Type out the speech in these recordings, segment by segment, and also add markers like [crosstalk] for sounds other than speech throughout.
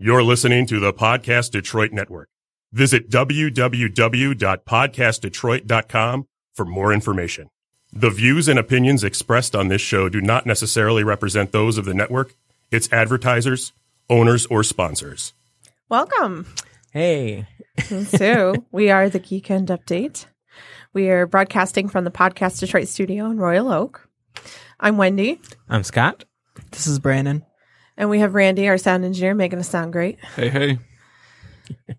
You're listening to the Podcast Detroit Network. Visit www.podcastdetroit.com for more information. The views and opinions expressed on this show do not necessarily represent those of the network, its advertisers, owners, or sponsors. Welcome. Hey. so, [laughs] we are the Geekend Update. We are broadcasting from the Podcast Detroit studio in Royal Oak. I'm Wendy, I'm Scott. This is Brandon. And we have Randy, our sound engineer, making us sound great. Hey, hey.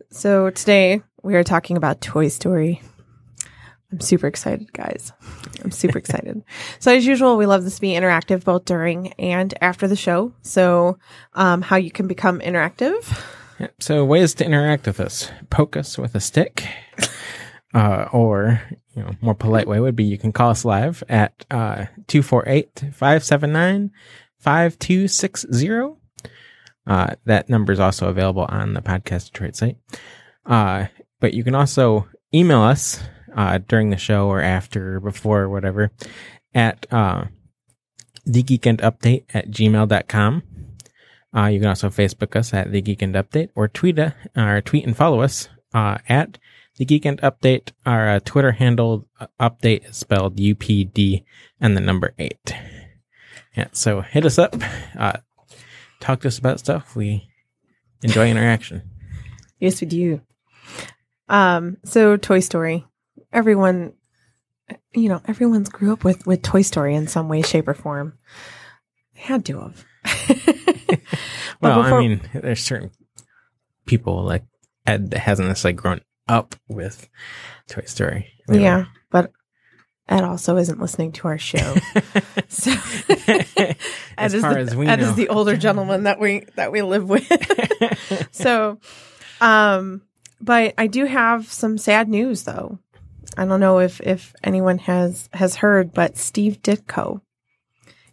so today we are talking about Toy Story. I'm super excited, guys. I'm super [laughs] excited. So as usual, we love this to be interactive both during and after the show. So um, how you can become interactive. So ways to interact with us. Poke us with a stick. [laughs] uh, or you know, more polite way would be you can call us live at uh, 248 579 5260. Uh, that number is also available on the Podcast Detroit site. Uh, but you can also email us uh, during the show or after or before or whatever at uh, thegeekendupdate at gmail.com. Uh, you can also Facebook us at The Geekend Update or tweet, uh, or tweet and follow us uh, at The Geekend Update. Our uh, Twitter handle uh, update is spelled UPD and the number 8. Yeah, so hit us up. Uh, talk to us about stuff. We enjoy interaction. Yes, we do. Um, so Toy Story. Everyone, you know, everyone's grew up with with Toy Story in some way, shape, or form. They had to have. [laughs] Well, before- I mean, there's certain people like Ed that hasn't necessarily grown up with Toy Story. They yeah, Ed also isn't listening to our show. [laughs] so [laughs] as is far the, as we Ed know, is the older gentleman that we that we live with. [laughs] so, um, but I do have some sad news though. I don't know if if anyone has has heard, but Steve Ditko,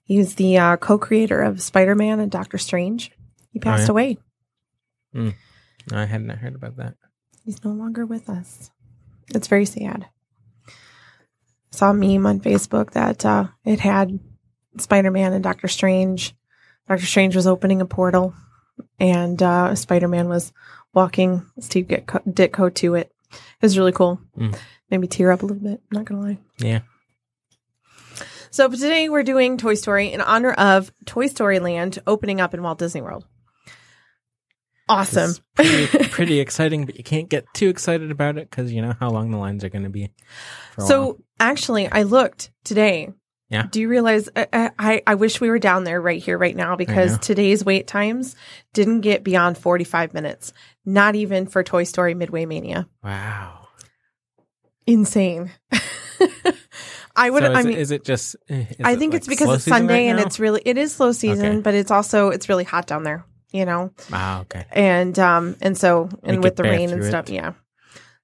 he's the uh, co-creator of Spider-Man and Doctor Strange. He passed yeah? away. I had not heard about that. He's no longer with us. It's very sad. Saw a meme on Facebook that uh, it had Spider Man and Doctor Strange. Doctor Strange was opening a portal, and uh, Spider Man was walking Steve Ditko, Ditko to it. It was really cool. Mm. Made me tear up a little bit. Not gonna lie. Yeah. So today we're doing Toy Story in honor of Toy Story Land opening up in Walt Disney World. Awesome. Pretty, [laughs] pretty exciting, but you can't get too excited about it because you know how long the lines are going to be. So while. actually, I looked today. Yeah. Do you realize? I, I I wish we were down there right here, right now, because today's wait times didn't get beyond forty five minutes. Not even for Toy Story Midway Mania. wow. Insane. [laughs] I would. So is, I mean, is it just? eh, is I it, think like, it's because it's Sunday right and it's really it is slow season, Okay. but it's also it's really hot down there. You know, Wow. Okay. and um and so and Make with the rain and stuff it. yeah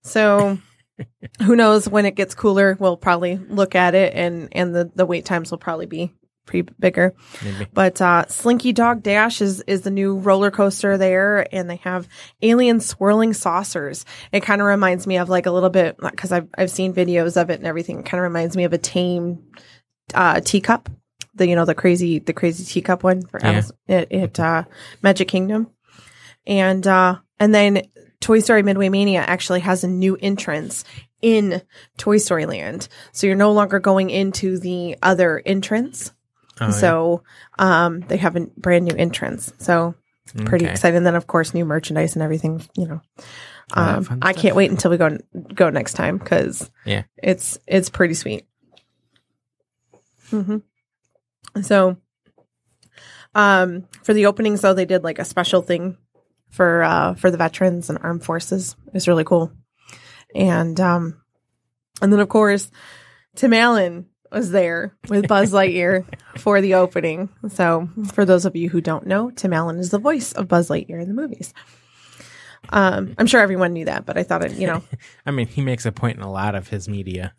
so [laughs] who knows when it gets cooler we'll probably look at it and and the the wait times will probably be pretty bigger Maybe. but uh slinky dog dash is is the new roller coaster there and they have alien swirling saucers it kind of reminds me of like a little bit because i've i've seen videos of it and everything it kind of reminds me of a tame uh teacup the you know the crazy the crazy teacup one for Yeah. It, it uh magic kingdom. And uh and then toy story midway mania actually has a new entrance in toy story land. So you're no longer going into the other entrance. Oh, yeah. so um they have a brand new entrance. So pretty Okay. excited and then of course new merchandise and everything you know. Um i can't wait until we go go next time because Yeah. it's it's pretty sweet. Hmm so um for the openings though they did like a special thing for uh for the veterans and armed forces. It was really cool. And um and then of course tim allen was there with buzz [laughs] lightyear for the opening. So for those of you who don't know tim allen is the voice of buzz lightyear in the movies. Um i'm sure everyone knew that but i thought it you know. [laughs] I mean, he makes a point in a lot of his media.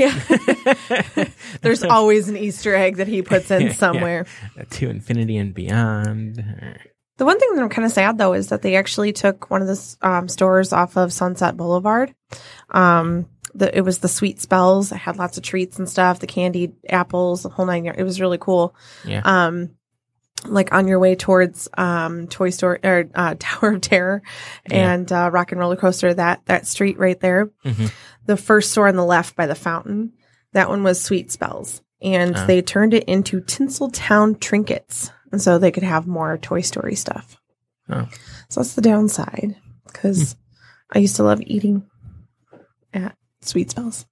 Yeah [laughs] there's always an easter egg that he puts in [laughs] Yeah. somewhere to infinity and beyond. The one thing that I'm kind of sad though is that they actually took one of the um, stores off of Sunset Boulevard. Um, the, it was the sweet spells. I had lots of treats and stuff. The candied apples, the whole nine yards. It was really cool. Yeah. Um, like on your way towards um Toy Story or uh, [laughs] Tower of Terror Yeah. and uh, Rock and Roller Coaster. That that street right there. Mhm. The first store on the left by the fountain. That one was Sweet Spells, and Ah. they turned it into Tinseltown trinkets, and so they could have more Toy Story stuff. Oh. So that's the downside because I used to love eating at Sweet Spells.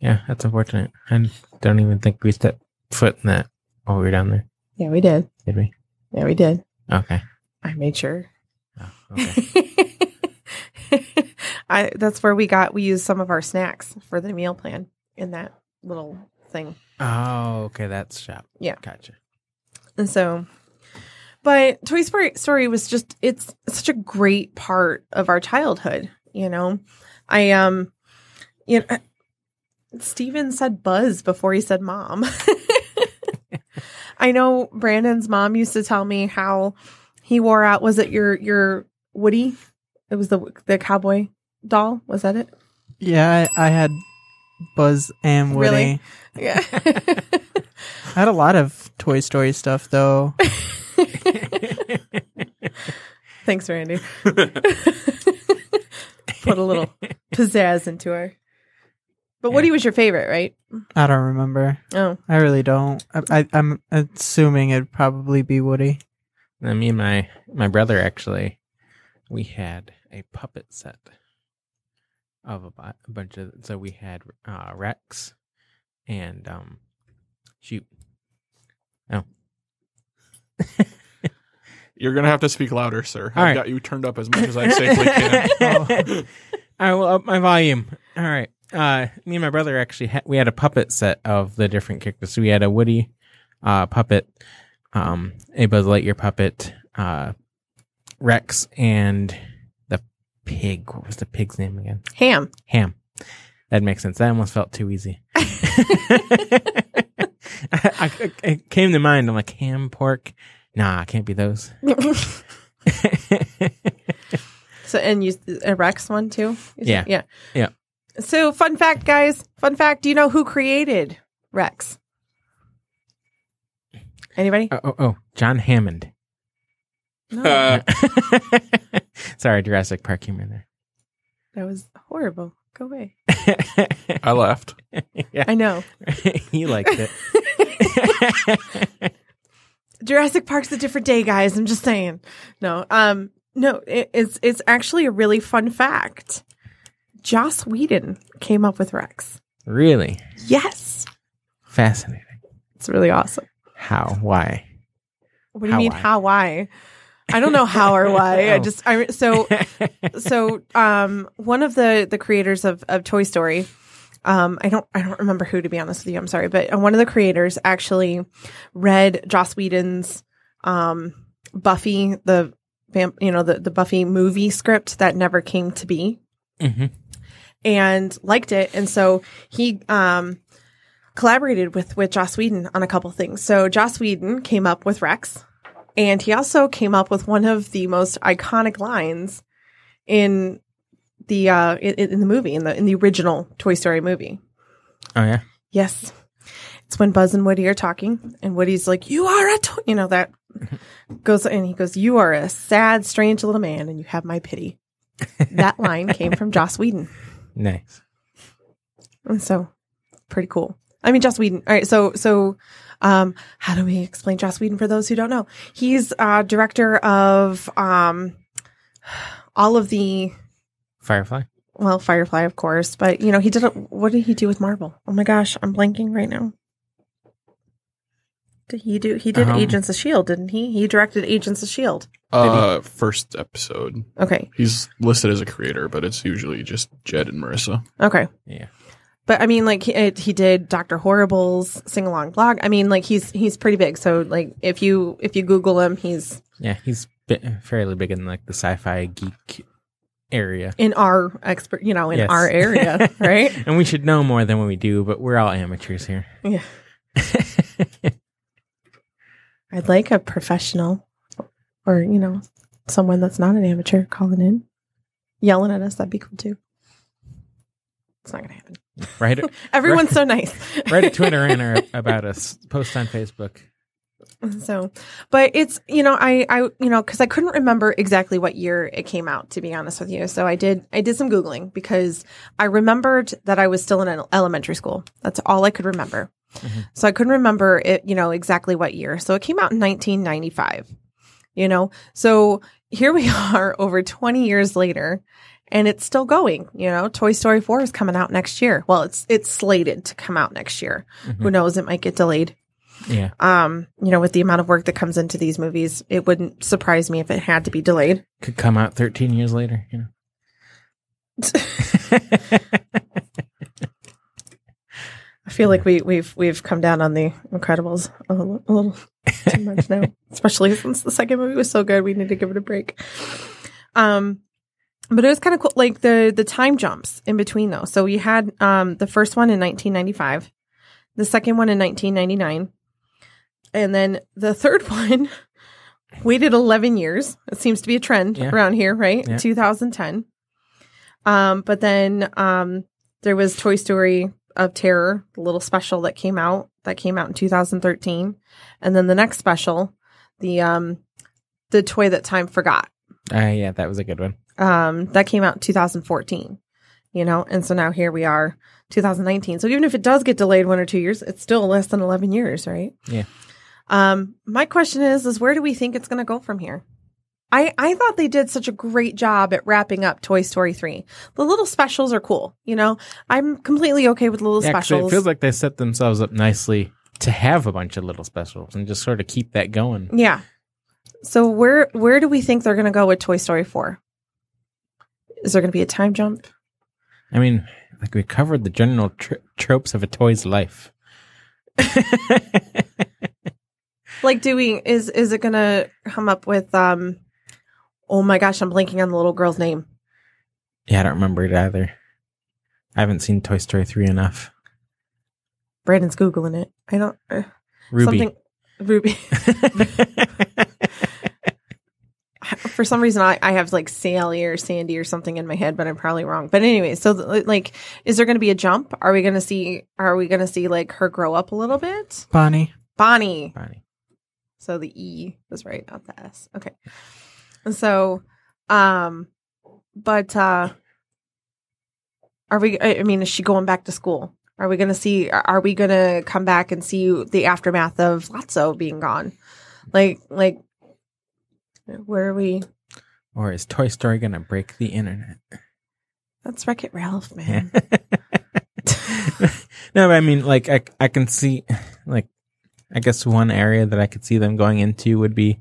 Yeah, that's unfortunate. I don't even think we stepped foot in that while we were down there, Yeah, we did. Did we? Yeah, we did. Okay. I made sure. Oh, okay. [laughs] I that's where we got we used some of our snacks for the meal plan in that little thing. oh, okay. That's shop. Yeah. Gotcha. And so but Toy Story story was just it's such a great part of our childhood, you know. I um you know Steven said buzz before he said mom. [laughs] I know Brandon's mom used to tell me how he wore out was it your your Woody? It was the the cowboy doll, was that it? Yeah, I, I had Buzz and Woody. Really? Yeah. [laughs] I had a lot of Toy Story stuff though. [laughs] Thanks, Randy. [laughs] Put a little pizzazz into her. But Woody was your favorite, right? I don't remember. Oh, I really don't. I, I, I'm assuming it'd probably be Woody. And me and my my brother actually, we had a puppet set of a, bu- a bunch of. So we had uh, Rex and um, shoot. Oh, [laughs] You're gonna have to speak louder, sir. All I've right. got you turned up as much as I safely can. [laughs] I will up my volume. All right. Uh, me and my brother actually had, we had a puppet set of the different characters. So we had a Woody uh, puppet, um, a Buzz Lightyear puppet, uh, Rex, and the pig. What was the pig's name again? ham. Ham. That makes sense. That almost felt too easy. [laughs] [laughs] I, I- it came to mind. I'm like ham, pork. Nah, can't be those. [laughs] So and you a Rex one too? Yeah. Yeah. Yeah. So fun fact, guys. Fun fact. Do you know who created Rex? Anybody? oh, oh, oh, John Hammond. No. Uh, [laughs] Sorry, Jurassic Park humor there. that was horrible. Go away. [laughs] I left. yeah, I know. [laughs] he liked it. Jurassic Park's a different day, guys. I'm just saying. No, um, no, it, it's it's actually a really fun fact. Joss Whedon came up with Rex. really Yes, fascinating. it's really awesome. How? Why? What do you How, mean? why? How? Why? I don't know how or why. I [laughs] Oh. just I so [laughs] so um one of the the creators of of Toy Story. Um, I don't, I don't remember who to be honest with you. I'm sorry, but uh, one of the creators actually read Joss Whedon's, um, Buffy, the, you know, the, the Buffy movie script that never came to be hmm and liked it. And so he um, collaborated with with Joss Whedon on a couple things. So Joss Whedon came up with Rex, and he also came up with one of the most iconic lines in the uh, in, in the movie in the in the original Toy Story movie. Oh yeah. Yes. It's when Buzz and Woody are talking, and Woody's like, "You are a," toy," you know that [laughs] goes, and he goes, "You are a sad, strange little man, and you have my pity." that line came from Joss Whedon. Nice. And so pretty cool. I mean, Joss Whedon. All right. So, so, um, how do we explain Joss Whedon for those who don't know? He's, uh, director of, um, all of the, Firefly. well, Firefly, of course, but you know, he did, a, what did he do with Marvel? Oh my gosh, I'm blanking right now. Did he do, he did Um, Agents of S.H.I.E.L.D., didn't he? He directed Agents of S.H.I.E.L.D. Uh, first episode. Okay. He's listed as a creator, but it's usually just Jed and Maurissa. Okay. Yeah. But I mean, like he, he did Doctor Horrible's sing along blog. I mean, like he's he's pretty big. So like if you if you Google him, he's Yeah. He's bi- fairly big in like the sci-fi geek area. in our expert, you know, in Yes. our area, [laughs] right? and we should know more than what we do, but we're all amateurs here. Yeah. [laughs] I'd like a professional, or you know, someone that's not an amateur calling in, yelling at us. That'd be cool too. It's not gonna happen. Right. [laughs] Everyone's so nice. write a Twitter [laughs] in or about us. Post on Facebook. So, but it's you know I I you know because I couldn't remember exactly what year it came out to be honest with you. So I did I did some googling because I remembered that I was still in an elementary school. That's all I could remember. Mhm. So I couldn't remember it you know exactly what year. So it came out in 1995. You know, so here we [laughs] are over 20 years later. And it's still going, you know. Toy Story 4 is coming out next year. Well, it's it's slated to come out next year. Who Mhm. knows? It might get delayed Yeah. um, you know, with the amount of work that comes into these movies, it wouldn't surprise me if it had to be delayed. Could come out 13 years later, you know. [laughs] I feel like we, we've we've come down on the Incredibles a little, a little too much now, [laughs] especially since the second movie was so good. We need to give it a break. Um, but it was kind of cool, like the the time jumps in between though. So you had um the first one in 1995, the second one in 1999, and then the third [laughs] one waited 11 years. It seems to be a trend Yeah. around here, right? Yeah. 2010. Um, but then um there was Toy Story of Terror, the little special that came out that came out in 2013, and then the next special, the um the toy that time forgot Uh, yeah, that was a good one. um that came out in 2014 you know and so now here we are 2019 so even if it does get delayed one or two years it's still less than 11 years right Yeah. Um my question is is where do we think it's going to go from here I, I thought they did such a great job at wrapping up Toy Story 3. The little specials are cool, you know. I'm completely okay with little Yeah, actually, specials. it feels like they set themselves up nicely to have a bunch of little specials and just sort of keep that going. yeah. So where where do we think they're going to go with Toy Story 4? Is there going to be a time jump? I mean, like we covered the general tr- tropes of a toy's life. [laughs] like doing is is it gonna come up with um oh my gosh i'm blanking on the little girl's name yeah, I don't remember it either. I haven't seen Toy Story 3 enough. brandon's googling it i don't uh, Ruby. something ruby [laughs] [laughs] for some reason I, I have like sally or sandy or something in my head but i'm probably wrong but anyway so th- like is there gonna be a jump are we gonna see are we gonna see like her grow up a little bit Bonnie. bonnie Bonnie. So the E was right, not the S. Okay. And so, um, but, uh, are we, I mean, is she going back to school? Are we going to see, are we going to come back and see the aftermath of Lotso being gone? Like, like, where are we? Or is Toy Story going to break the internet? That's Wreck It Ralph, man. [laughs] no, but I mean, like, I, I can see, like, I guess one area that I could see them going into would be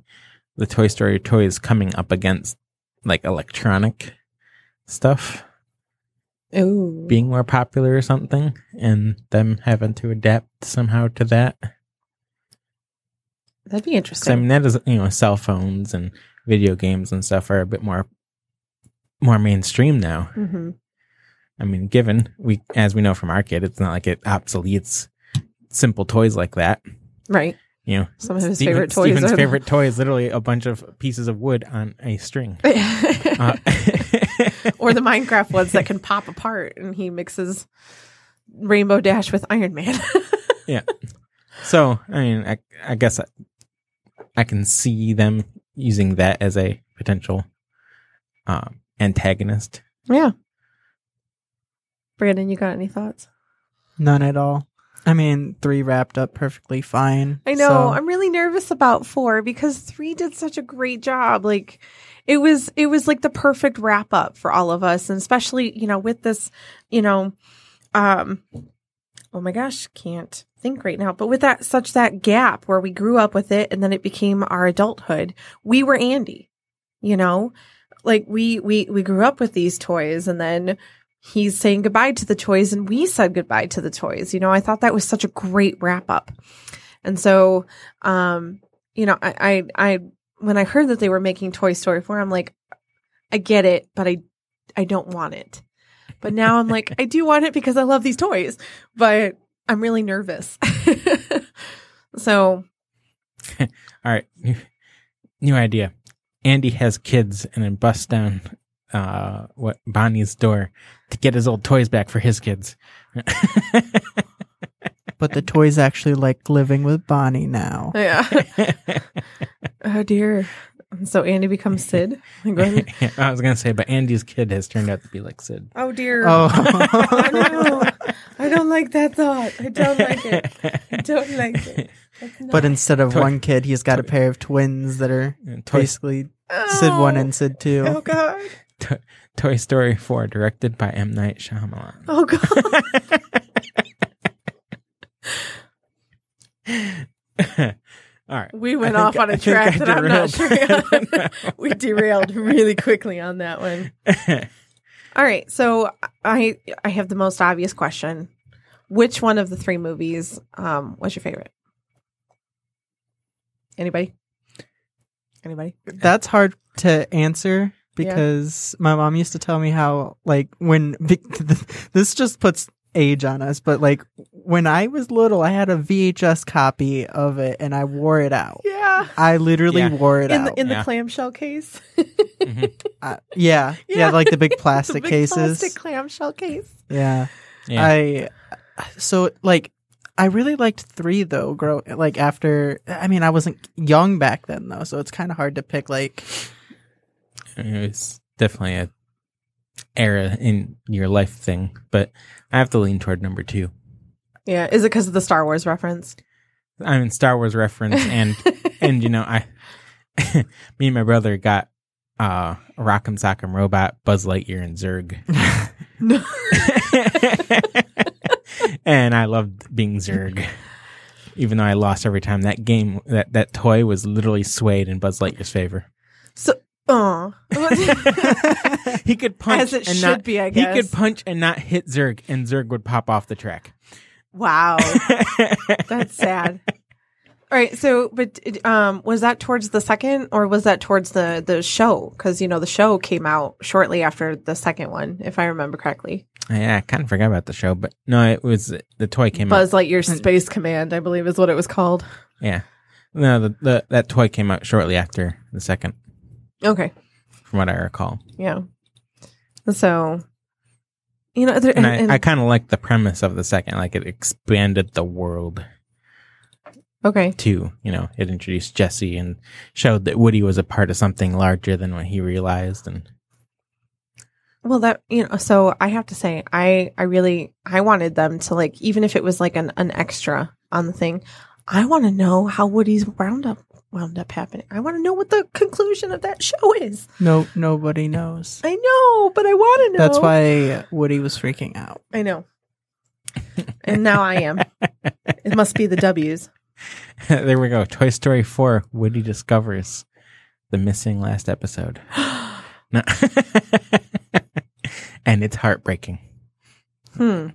the Toy Story toys coming up against, like, electronic stuff Ooh. being more popular or something, and them having to adapt somehow to that. That'd be interesting. I mean, that is, you know, cell phones and video games and stuff are a bit more, more mainstream now. hmm I mean, given we, as we know from our kid, it's not like it obsoletes simple toys like that. Right. You know, Some of his Steven- favorite toys Steven's are favorite toy is literally a bunch of pieces of wood on a string. [laughs] Uh, [laughs] or the Minecraft ones that can pop apart and he mixes Rainbow Dash with Iron Man. [laughs] Yeah. So, I mean, I, I guess I, I can see them using that as a potential um, antagonist. yeah. Brandon, you got any thoughts? None at all. I mean, three wrapped up perfectly fine. I know. so- I'm really nervous about four because three did such a great job. Like it was it was like the perfect wrap up for all of us and especially, you know, with this, you know, um oh my gosh, can't think right now. But with that such that gap where we grew up with it and then it became our adulthood, we were Andy. You know? Like we we we grew up with these toys and then he's saying goodbye to the toys and we said goodbye to the toys. You know, I thought that was such a great wrap up. And so, um, you know, I, I, I, when I heard that they were making Toy Story 4, I'm like, I get it, but I, I don't want it. But now I'm like, I do want it because I love these toys, but I'm really nervous. [laughs] so, [laughs] All right, new, new idea. Andy has kids and then busts down uh, what Bonnie's door to get his old toys back for his kids. [laughs] but the toys actually like living with Bonnie now. Yeah. [laughs] oh dear. So Andy becomes Sid. [laughs] Go ahead. I was gonna say, but Andy's kid has turned out to be like Sid. Oh dear. Oh, no. I don't like that thought. I don't like it. I don't like it. But instead of Toy- one kid, he's got a pair of twins that are Toy, basically Sid one and Sid two. Oh god. [laughs] Toy Story 4, directed by M. Night Shyamalan. Oh god. [laughs] All right. We went I off on I a think track that I'm not derailed. sure. [laughs] we derailed really quickly on that one. All right, so I I have the most obvious question. Which one of the three movies um was your favorite? Anybody? Anybody? That's hard to answer because my mom used to tell me how like when [laughs] this just puts age on us, but like when I was little, I had a VHS copy of it and I wore it out. Yeah. I literally Yeah. wore it In out. the in Yeah. the clamshell case. Mhm. [laughs] Uh, yeah, yeah, Yeah. like the big [laughs] The plastic big cases. Plastic clamshell case. Yeah. Yeah. I so like I really liked three though. Grow like after. I mean, I wasn't young back then though, so it's kind of hard to pick. Like, it was definitely a era in your life thing, but I have to lean toward number two. Yeah. Is it because of the Star Wars reference? I mean, Star Wars reference, and [laughs] and you know, I, [laughs] me and my brother got uh Rock'em Sock'em Robot, Buzz Lightyear, and Zurg. [laughs] And I loved being Zurg. Even though I lost every time, that game, that, that toy was literally swayed in Buzz Lightyear's favor. So, oh. [laughs] he could punch As it and should not, be, I guess He could punch and not hit Zurg, and Zurg would pop off the track. wow. [laughs] That's sad. All right. So, but um, was that towards the second, or was that towards the the show? Because you know the show came out shortly after the second one, if I remember correctly. yeah, I kind of forgot about the show, but no, it was the toy came out. Buzz Lightyear Space Command, I believe, is what it was called. Yeah, no, the, the that toy came out shortly after the second, Okay. from what I recall. Yeah. So, you know, there, And, and, and- I, I kind of like the premise of the second, like it expanded the world okay. too. You know, it introduced Jessie and showed that Woody was a part of something larger than what he realized. And Well, that you know, so I have to say, I I really I wanted them to like, even if it was like an an extra on the thing, I want to know how Woody's wound up wound up happening. I want to know what the conclusion of that show is. no, nobody knows. I know, but I want to know. That's why Woody was freaking out. I know. and now I am. It must be the W's. [laughs] there we go. Toy Story 4 Woody discovers the missing last episode. [gasps] No. [laughs] and it's heartbreaking. Hmm.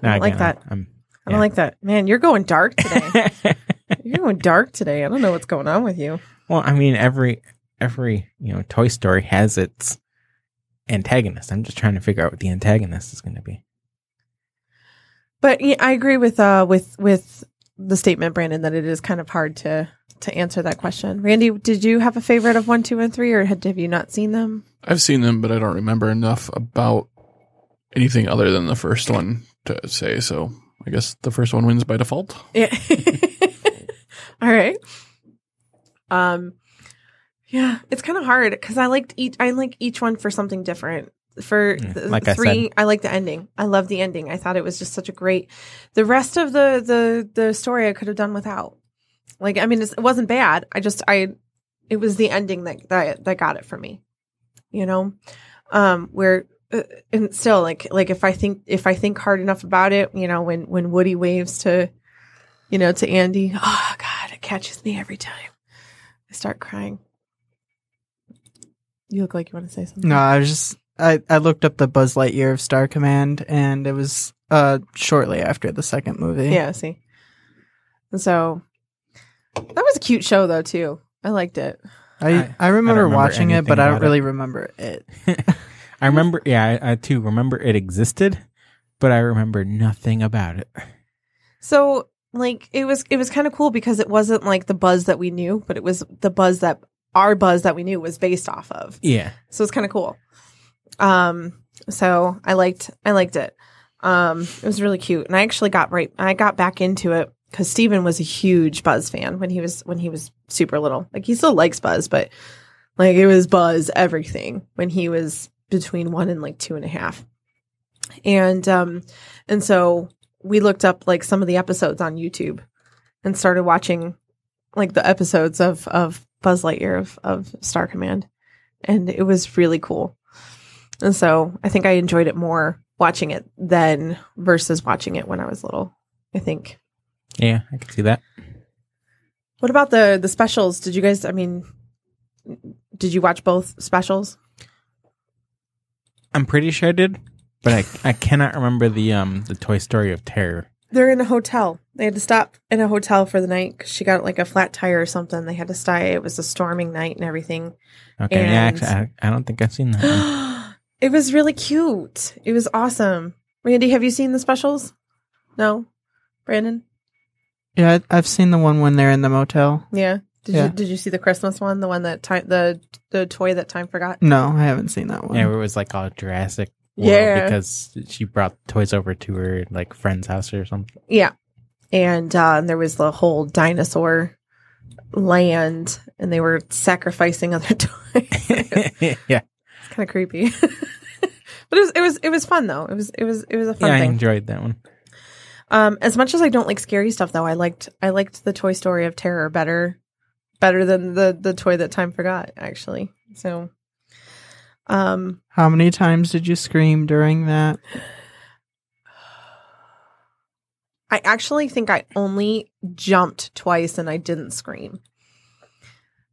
Now, I don't like again, that. I'm, I don't like that. Man, you're going dark today. [laughs] you're going dark today. I don't know what's going on with you. well, I mean, every every you know Toy Story has its antagonist. I'm just trying to figure out what the antagonist is going to be. But yeah, I agree with uh with with the statement, Brandon, that it is kind of hard to to answer that question. Randy, did you have a favorite of one, two, and three, or had, have you not seen them? I've seen them, but I don't remember enough about anything other than the first one to say. So I guess the first one wins by default. Yeah. [laughs] All right. Um. Yeah, it's kind of hard because I liked each. I like each one for something different. For Yeah, the like I three, said. I, like the ending. I love the ending. I thought it was just such a great. The rest of the the the story I could have done without. Like, I mean, it's, it wasn't bad. I just I, it was the ending that that that got it for me. You know, um, where and still like like if I think if I think hard enough about it, you know, when when Woody waves to, you know, to Andy, oh God, it catches me every time. I start crying. You look like you want to say something. No, I was just I, I looked up the Buzz Lightyear of Star Command, and it was uh shortly after the second movie. Yeah, see. And so that was a cute show though too. I liked it. I I- I, remember, remember watching it, but I don't about it. really remember it. [laughs] I remember, yeah, I, I too remember it existed, but I remember nothing about it. So like it was it was kind of cool because it wasn't like the buzz that we knew, but it was the buzz that our buzz that we knew was based off of. Yeah, So it's kind of cool. Um so I liked I liked it. Um, it was really cute, and I actually got right. I got back into it because Steven was a huge Buzz fan when he was when he was super little. Like he still likes Buzz, but like it was Buzz everything when he was between one and like two and a half. And um, and so we looked up like some of the episodes on YouTube and started watching like the episodes of of Buzz Lightyear of of Star Command, and it was really cool. And so I think I enjoyed it more watching it then versus watching it when I was little. I think. Yeah, I can see that. What about the the specials? Did you guys? I mean, did you watch both specials? I'm pretty sure I did, but I I cannot remember the um the Toy Story of Terror. They're in a hotel. They had to stop in a hotel for the night because she got like a flat tire or something. They had to stay. It was a storming night and everything. Okay, yeah, actually, I, I don't think I've seen that. [gasps] It was really cute. It was awesome. Randy, have you seen the specials? No, Brandon. Yeah, I've seen the one when they're in the motel. Yeah. Did Yeah. you Did you see the Christmas one? The one that time the the toy that time forgot. No, I haven't seen that one. Yeah, it was like all Jurassic. World Yeah. because she brought toys over to her like friend's house or something. Yeah. And uh, and there was the whole dinosaur land, and they were sacrificing other [laughs] toys. [laughs] it's yeah, kind of creepy, [laughs] but it was it was it was fun though. It was it was it was a fun yeah, I enjoyed that one. Um, as much as I don't like scary stuff, though, I liked I liked the Toy Story of Terror better, better than the the toy that time forgot. Actually, so, um, How many times did you scream during that? I actually think I only jumped twice and I didn't scream.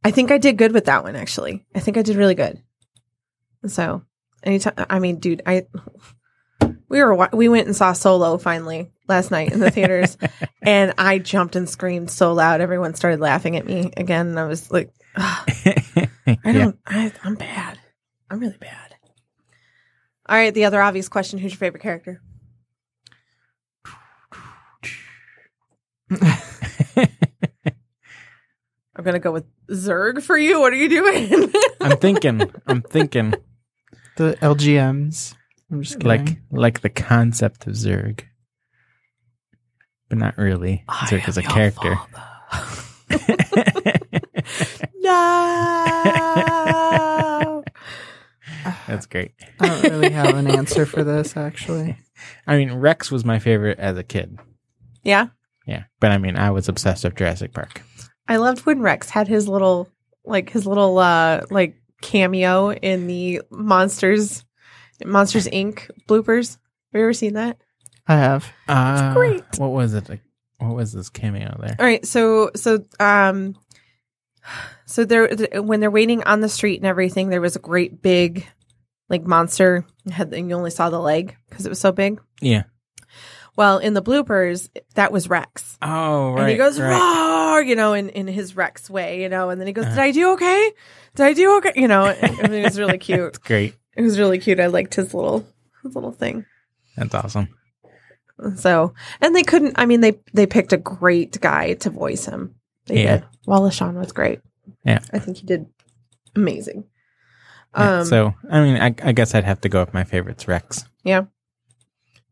I think I did good with that one. Actually, I think I did really good. So, anytime I mean, dude, I we were we went and saw Solo finally last night in the theaters, [laughs] and I jumped and screamed so loud everyone started laughing at me again. And I was like, "Ugh, [laughs] I don't, I, I'm bad. I'm really bad. All right, the other obvious question: Who's your favorite character? [laughs] I'm gonna go with Zurg for you. What are you doing? I'm thinking. I'm thinking The LGMs. I'm just kidding. like like the concept of Zurg, but not really. Zurg is a character. [laughs] no. [laughs] That's great. I don't really have an answer for this actually. [laughs] I mean, Rex was my favorite as a kid. Yeah, Yeah, but I mean, I was obsessed with Jurassic Park. I loved when Rex had his little, like his little, uh, like cameo in the Monsters, Monsters Inc. bloopers. Have you ever seen that? I have. Uh, great. What was it? Like, what was this cameo there? All right, so so um, so there th- when they're waiting on the street and everything, there was a great big, like monster. It Had and you only saw the leg because it was so big. Yeah. Well, in the bloopers, that was Rex. Oh, right. and he goes right. roar, you know, in, in his Rex way, you know, and then he goes, Uh-huh. "Did I do okay? Did I do okay?" You know, I mean, it was really [laughs] cute. Great. It was really cute. I liked his little his little thing. That's awesome. So, and they couldn't. I mean, they they picked a great guy to voice him. They Yeah. did. Wallace Shawn was great. Yeah. I think he did amazing. Yeah, Um, so, I mean, I, I guess I'd have to go with my favorites, Rex. Yeah.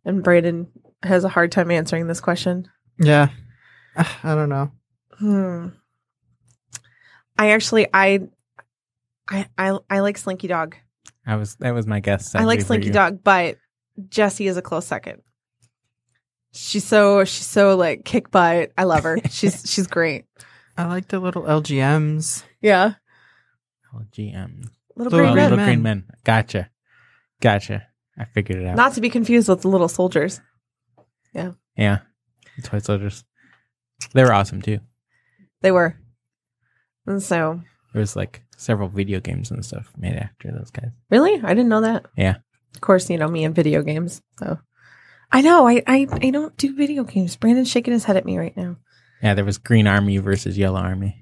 And Brandon has a hard time answering this question. Yeah. [sighs] I don't know. Hmm. I actually, I, I, I, I like Slinky Dog. I was that was my guess. I like Slinky. Dog, but Jessie is a close second. She's so she's so like kick butt. I love her. she's [laughs] she's great. I like the little LGMs. Yeah, GM. little Little green men. Little Men. Green Men. Gotcha. Gotcha. I figured it out. Not to be confused with the little soldiers. yeah. Yeah. The toy Soldiers. They were awesome too. They were. And so There was like several video games and stuff made after those guys. really, I didn't know that. Yeah. Of course, you know me and video games. So I know I I, I don't do video games. Brandon's shaking his head at me right now. Yeah, there was Green Army versus Yellow Army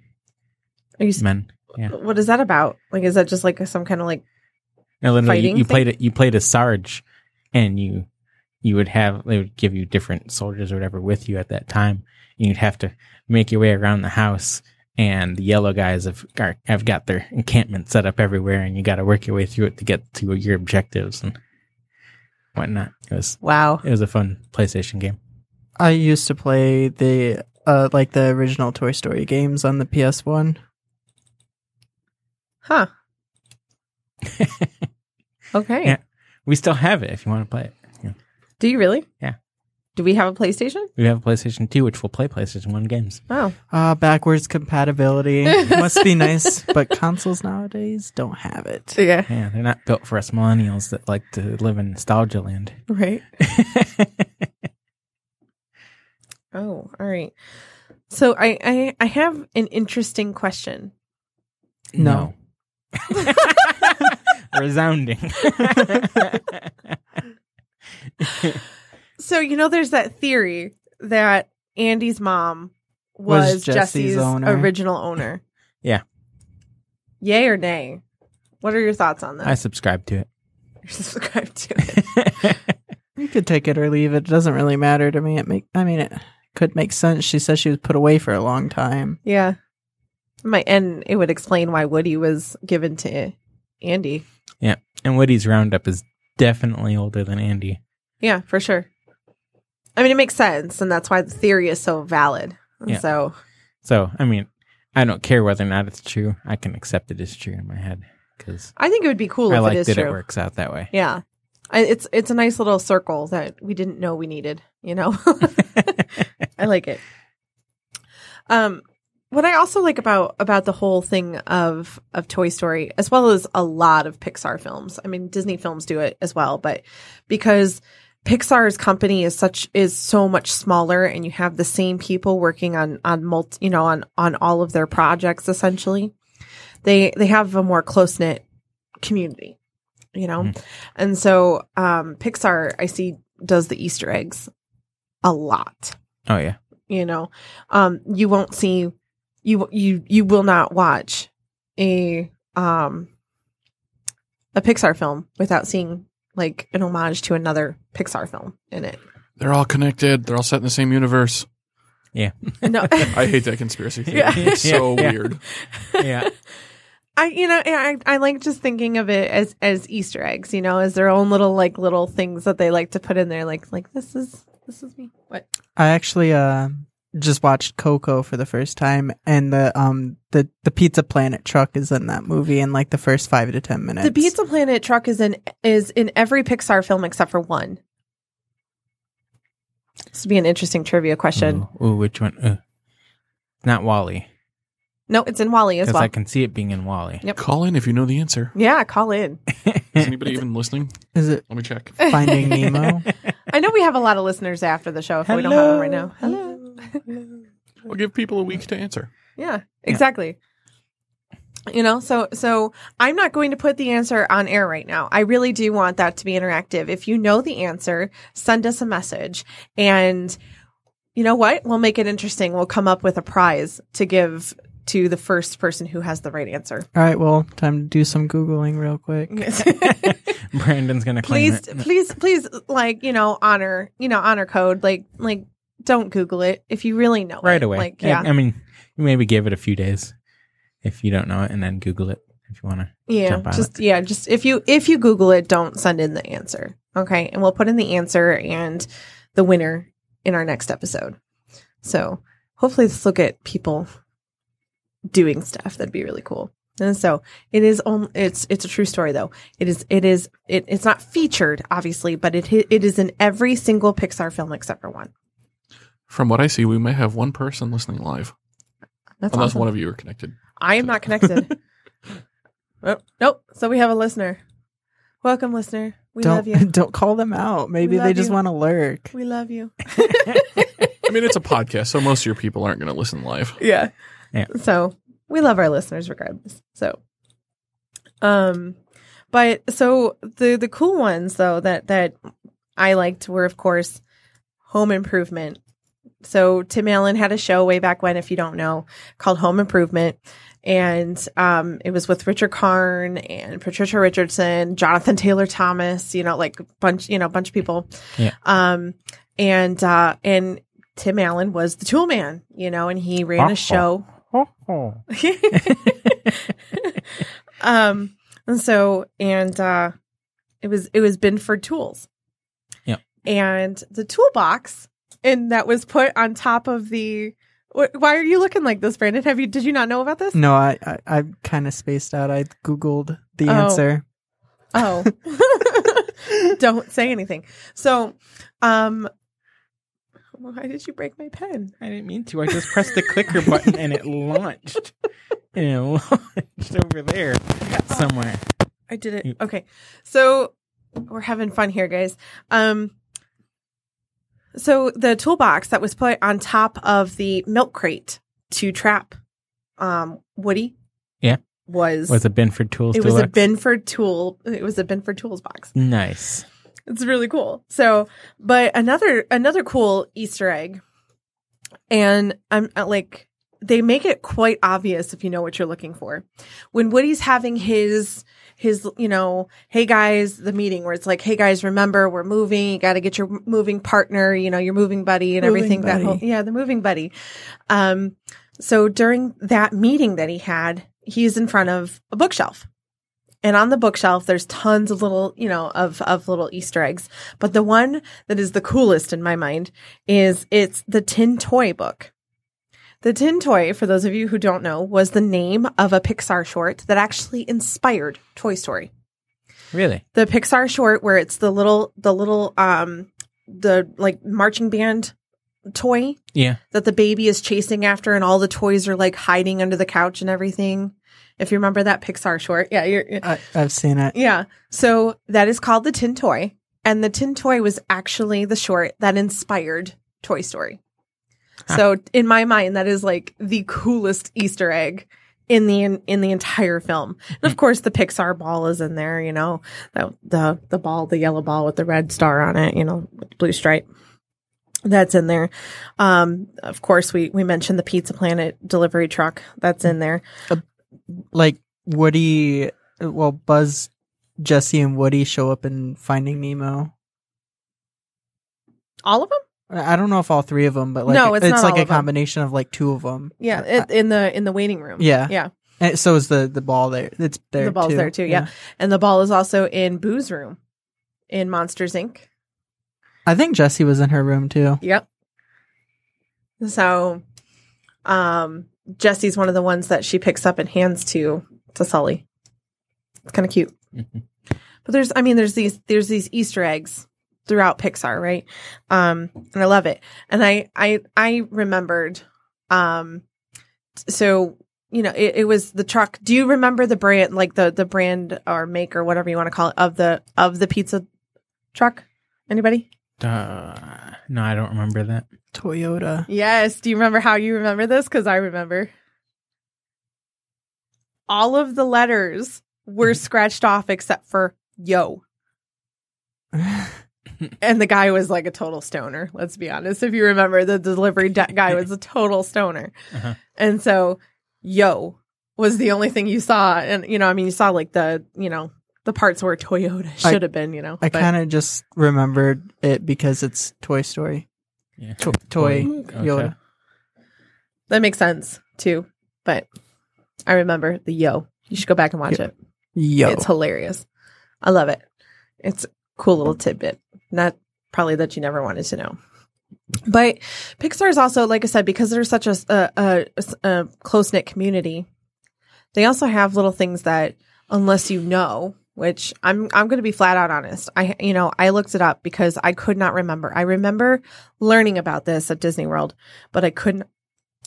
Are you? men. Yeah. What is that about? Like, is that just like some kind of like? No, no, no, you, you played it. You played a Sarge, and you you would have they would give you different soldiers or whatever with you at that time. And you'd have to make your way around the house, and the yellow guys have are, have got their encampment set up everywhere, and you got to work your way through it to get to your objectives. And whatnot. It was Wow. it was a fun PlayStation game. I used to play the uh like the original Toy Story games on the PS1. Huh. [laughs] Okay. Yeah. We still have it if you want to play it. Yeah. Do you really? Yeah. Do we have a PlayStation? We have a PlayStation 2, which will play PlayStation 1 games. Oh. Ah, backwards compatibility [laughs] must be nice, but consoles nowadays don't have it. Yeah. Yeah, they're not built for us millennials that like to live in nostalgia land. Right. [laughs] Oh, all right. So I I, I have an interesting question. No. No. [laughs] Resounding. So you know, there's that theory that Andy's mom was, Was Jessie's Jessie's, owner. original owner. [laughs] Yeah. Yay or nay? What are your thoughts on that? I subscribe to it. [laughs] You're subscribed to it. [laughs] You could take it or leave it. It doesn't really matter to me. It make I mean it could make sense. She says she was put away for a long time. Yeah. My and it would explain why Woody was given to Andy. Yeah. And Woody's Roundup is definitely older than Andy. Yeah, for sure. I mean, it makes sense, and that's why the theory is so valid. And Yeah. So, So, I mean, I don't care whether or not it's true. I can accept it as true in my head because I think it would be cool I if like it is that true. it works out that way. Yeah, I, it's it's a nice little circle that we didn't know we needed. You know, [laughs] [laughs] I like it. Um, what I also like about about the whole thing of of Toy Story, as well as a lot of Pixar films. I mean, Disney films do it as well, but because Pixar's company is such is so much smaller, and you have the same people working on on multi, you know, on on all of their projects. Essentially, they they have a more close knit community, you know, Mhm. and so um, Pixar I see does the Easter eggs a lot Oh yeah, you know um you won't see you you you will not watch a um a pixar film without seeing like an homage to another pixar film in it They're all connected. They're all set in the same universe. Yeah. [laughs] No [laughs] I hate that conspiracy theory. Yeah. It's so Yeah. weird. yeah. [laughs] i you know I, I like just thinking of it as as easter eggs you know as their own little like little things that they like to put in there like like this is this is me what I actually uh just watched Coco for the first time and the um the the Pizza Planet truck is in that movie in like the first 5 to 10 minutes. the pizza planet truck is in is in every pixar film except for one this would be an interesting trivia question Ooh, ooh, which one? Uh, not WALL-E, No, it's in WALL-E as because well. I can see it being in WALL-E. Yep. Call in if you know the answer. yeah, call in. Is anybody even listening? Is it Let me check. Finding Nemo? [laughs] I know we have a lot of listeners after the show if we don't have them right now. Hello. We'll give people a week to answer. Yeah, exactly. You know, so so I'm not going to put the answer on air right now. I really do want that to be interactive. If you know the answer, send us a message and you know what? We'll make it interesting. We'll come up with a prize to give to the first person who has the right answer. All right, well, time to do some googling real quick. [laughs] Brandon's gonna claim please it. please please like you know honor you know honor code like like don't google it if you really know it. right it. away. like yeah I mean, you maybe give it a few days if you don't know it, and then Google it if you want to. yeah just yeah just if you if you google it don't send in the answer okay and we'll put in the answer and the winner in our next episode so hopefully this will get people doing stuff that'd be really cool and so it is on it's it's a true story though it is it is it, it's not featured obviously but it it is in every single pixar film except for one From what I see, we may have one person listening live, that's unless awesome. one of you are connected. I am not connected. [laughs] oh, nope. So we have a listener. Welcome, listener. We don't love you. [laughs] don't call them out. Maybe they just you. want to lurk. We love you. [laughs] I mean, it's a podcast, so most of your people aren't going to listen live. Yeah. Yeah. So we love our listeners regardless. So, um, but so the the cool ones though that that I liked were of course Home Improvement. So Tim Allen had a show way back when, if you don't know, called Home Improvement. And um, it was with Richard Karn and Patricia Richardson, Jonathan Taylor Thomas, you know, like a bunch, you know, bunch of people. Yeah. Um, and uh, and Tim Allen was the tool man, you know, and he ran a show. [laughs] um, and so and uh, it was it was Binford Tools, Yeah. and the toolbox and that was put on top of the why are you looking like this brandon have you did you not know about this No, I I, I kind of spaced out. I googled the Oh. answer. oh [laughs] [laughs] don't say anything so um why did you break my pen I didn't mean to. I just pressed the clicker button and it launched. [laughs] And it launched over there somewhere. I did it. Okay. So we're having fun here, guys. Um so the toolbox that was put on top of the milk crate to trap um Woody Yeah. was Was a Binford Tools it was a? Binford tool it was a Binford tools box. Nice. It's really cool. So, but another another cool Easter egg, and I'm uh, like they make it quite obvious if you know what you're looking for. When Woody's having his his you know, hey guys, the meeting where it's like, hey guys, remember we're moving. You got to get your moving partner, you know, your moving buddy and Moving everything. That whole, yeah, the moving buddy. Um, so during that meeting that he had, he's in front of a bookshelf. And on the bookshelf, there's tons of little, you know, of, of little Easter eggs. But the one that is the coolest in my mind is it's the Tin Toy book. The Tin Toy, for those of you who don't know, was the name of a Pixar short that actually inspired Toy Story. Really? The Pixar short where it's the little, the little, um, the like marching band toy Yeah. that the baby is chasing after and all the toys are like hiding under the couch and everything. If you remember that Pixar short. Yeah, you're, you're- I, I've seen it. yeah. So that is called the Tin Toy. And the Tin Toy was actually the short that inspired Toy Story. Ah. So in my mind, that is like the coolest Easter egg in the in the entire film. And of hmm. course, the Pixar ball is in there. You know, the the the ball, the yellow ball with the red star on it. You know, with blue stripe. That's in there. Um, of course, we we mentioned the Pizza Planet delivery truck. That's hmm. in there. Uh, like Woody, well, Buzz, Jessie, and Woody show up in Finding Nemo. All of them. I I don't know if all three of them, but like No, it's it's like a of 'em. combination of like two of them. Yeah, it, in the in the waiting room. Yeah. yeah. And so is the the ball there. It's there. The ball's too. there too, yeah. And the ball is also in Boo's room in Monsters Inc. I think Jessie was in her room too. Yep. So, um, Jessie's one of the ones that she picks up and hands to to Sully. It's kind of cute. Mhm. But there's, I mean, there's these there's these Easter eggs throughout Pixar, right? Um, and I love it. And I I I remembered, um, so you know, it, it was the truck. Do you remember the brand, like the the brand or make or whatever you want to call it of the of the pizza truck? Anybody? Uh, no, I don't remember that. Toyota. Yes. Do you remember how you remember this? Because I remember. All of the letters were scratched off except for yo. [laughs] And the guy was like a total stoner. Let's be honest. If you remember, the delivery de- guy was a total stoner. Uh-huh. And so yo was the only thing you saw. And, you know, I mean, you saw like the, you know, the parts where Toyota should have been, you know. I kind of just remembered it because it's Toy Story. Yeah. To- toy Okay. Yoda. that makes sense too. But I remember the yo. You should go back and watch Yo. it. Yo. It's hilarious. I love it. It's a cool little tidbit. Not probably that you never wanted to know. But Pixar is also, like I said, because they're such a, a, a, close knit community, they also have little things that, unless you know, which I'm I'm going to be flat out honest. I you know I looked it up because I could not remember. I remember learning about this at Disney World, but I couldn't.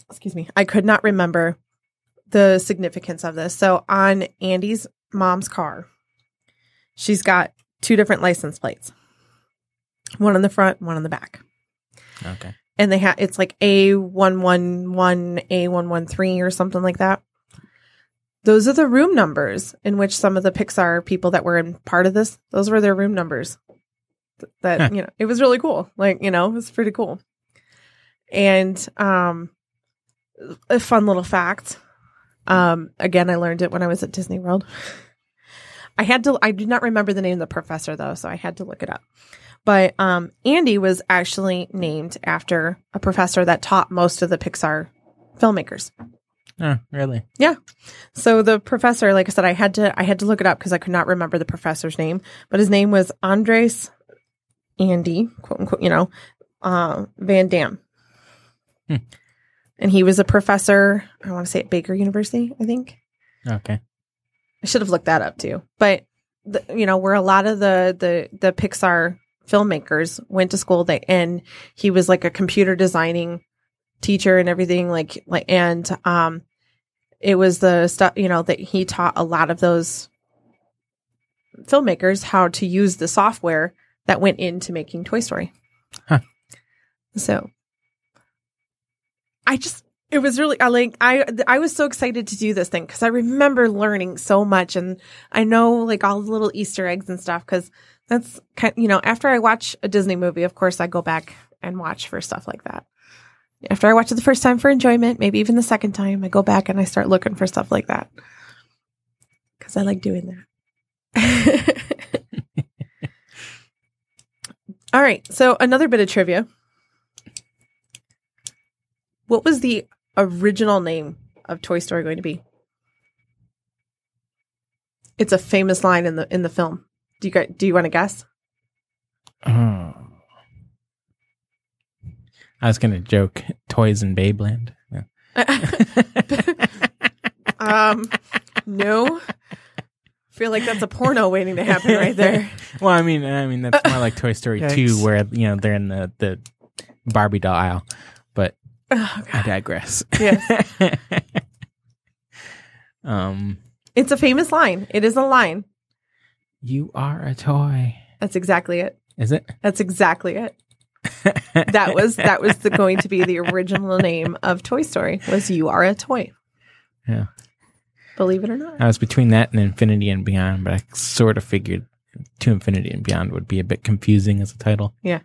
Excuse me. I could not remember the significance of this. So on Andy's mom's car, she's got two different license plates. One on the front, one on the back. Okay. And they have it's like A111, A113 or something like that. Those are the room numbers in which some of the Pixar people that were in part of this, those were their room numbers. Th- That, Huh. you know, it was really cool. Like, you know, it was pretty cool. And um a fun little fact. Um again, I learned it when I was at Disney World. [laughs] I had to I did not remember the name of the professor though, so I had to look it up. But um Andy was actually named after a professor that taught most of the Pixar filmmakers. Oh, really? Yeah. So the professor, like I said, I had to I had to look it up because I could not remember the professor's name, but his name was Andries Andy, quote unquote, you know, uh, Van Dam. Hmm. And he was a professor, I want to say at Baker University, I think. Okay. I should have looked that up too. But the, you know, where a lot of the the the Pixar filmmakers went to school, they and he was like a computer designing teacher and everything. Like like and um, it was the stuff you know that he taught a lot of those filmmakers how to use the software that went into making Toy Story. Huh. So I just it was really I like I I was so excited to do this thing because I remember learning so much and I know like all the little Easter eggs and stuff because that's kind you know after I watch a Disney movie of course I go back and watch for stuff like that. After I watch it the first time for enjoyment, maybe even the second time, I go back and I start looking for stuff like that because I like doing that. [laughs] all right, so another bit of trivia. What was the original name of Toy Story going to be? It's a famous line in the in the film. Do you do you want to guess? Oh. I was gonna joke toys in Babeland. No. [laughs] um, no. Feel like that's a porno waiting to happen right there. [laughs] well, I mean, I mean that's more like Toy Story Two, where you know they're in the the Barbie doll aisle. But Oh, I digress. Yes. [laughs] um, It's a famous line. It is a line. You are a toy. That's exactly it. Is it? That's exactly it. [laughs] That was that was the, going to be the original name of Toy Story. Was you are a toy? Yeah. Believe it or not. I was between that and Infinity and Beyond, but I sort of figured to Infinity and Beyond would be a bit confusing as a title. Yeah.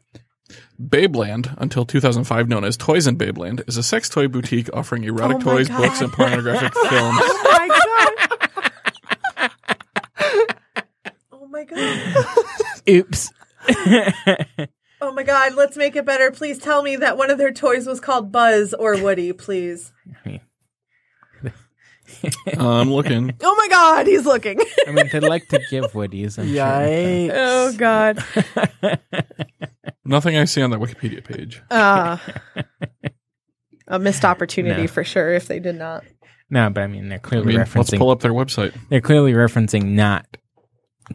Babeland, until 2005 known as Toys in Babeland, is a sex toy boutique offering erotic Oh toys, God. books, and pornographic [laughs] films. Oh my god. Oh my god. [laughs] Oops. [laughs] Oh my god, let's make it better. Please tell me that one of their toys was called Buzz or Woody, please. [laughs] I'm looking. Oh my god, he's looking. I mean, they like to give Woodies. I'm Yikes. oh god. Nothing I see on that Wikipedia page. Uh, a missed opportunity No. for sure if they did not. no, but I mean, they're I clearly mean, let's pull up their website. They're clearly referencing not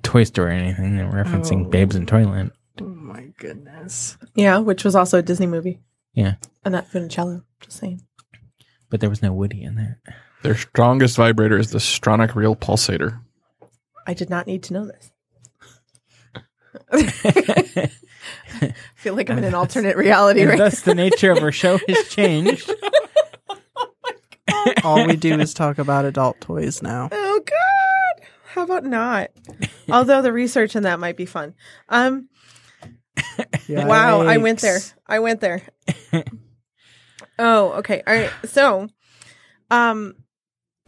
Toy Story or anything. They're referencing Oh. Babes in Toyland. Oh my goodness. Yeah, which was also a Disney movie. Yeah. Annette Funicello, just saying. But there was no Woody in there. Their strongest vibrator is the Stronic Real Pulsator. I did not need to know this. [laughs] I feel like I'm in an alternate reality and right thus, the nature of our show has [laughs] changed. Oh All we do is talk about adult toys now. Oh god. How about not? Although the research in that might be fun. Um wow, I went there. I went there. [laughs] oh, okay. All right. So, um [laughs]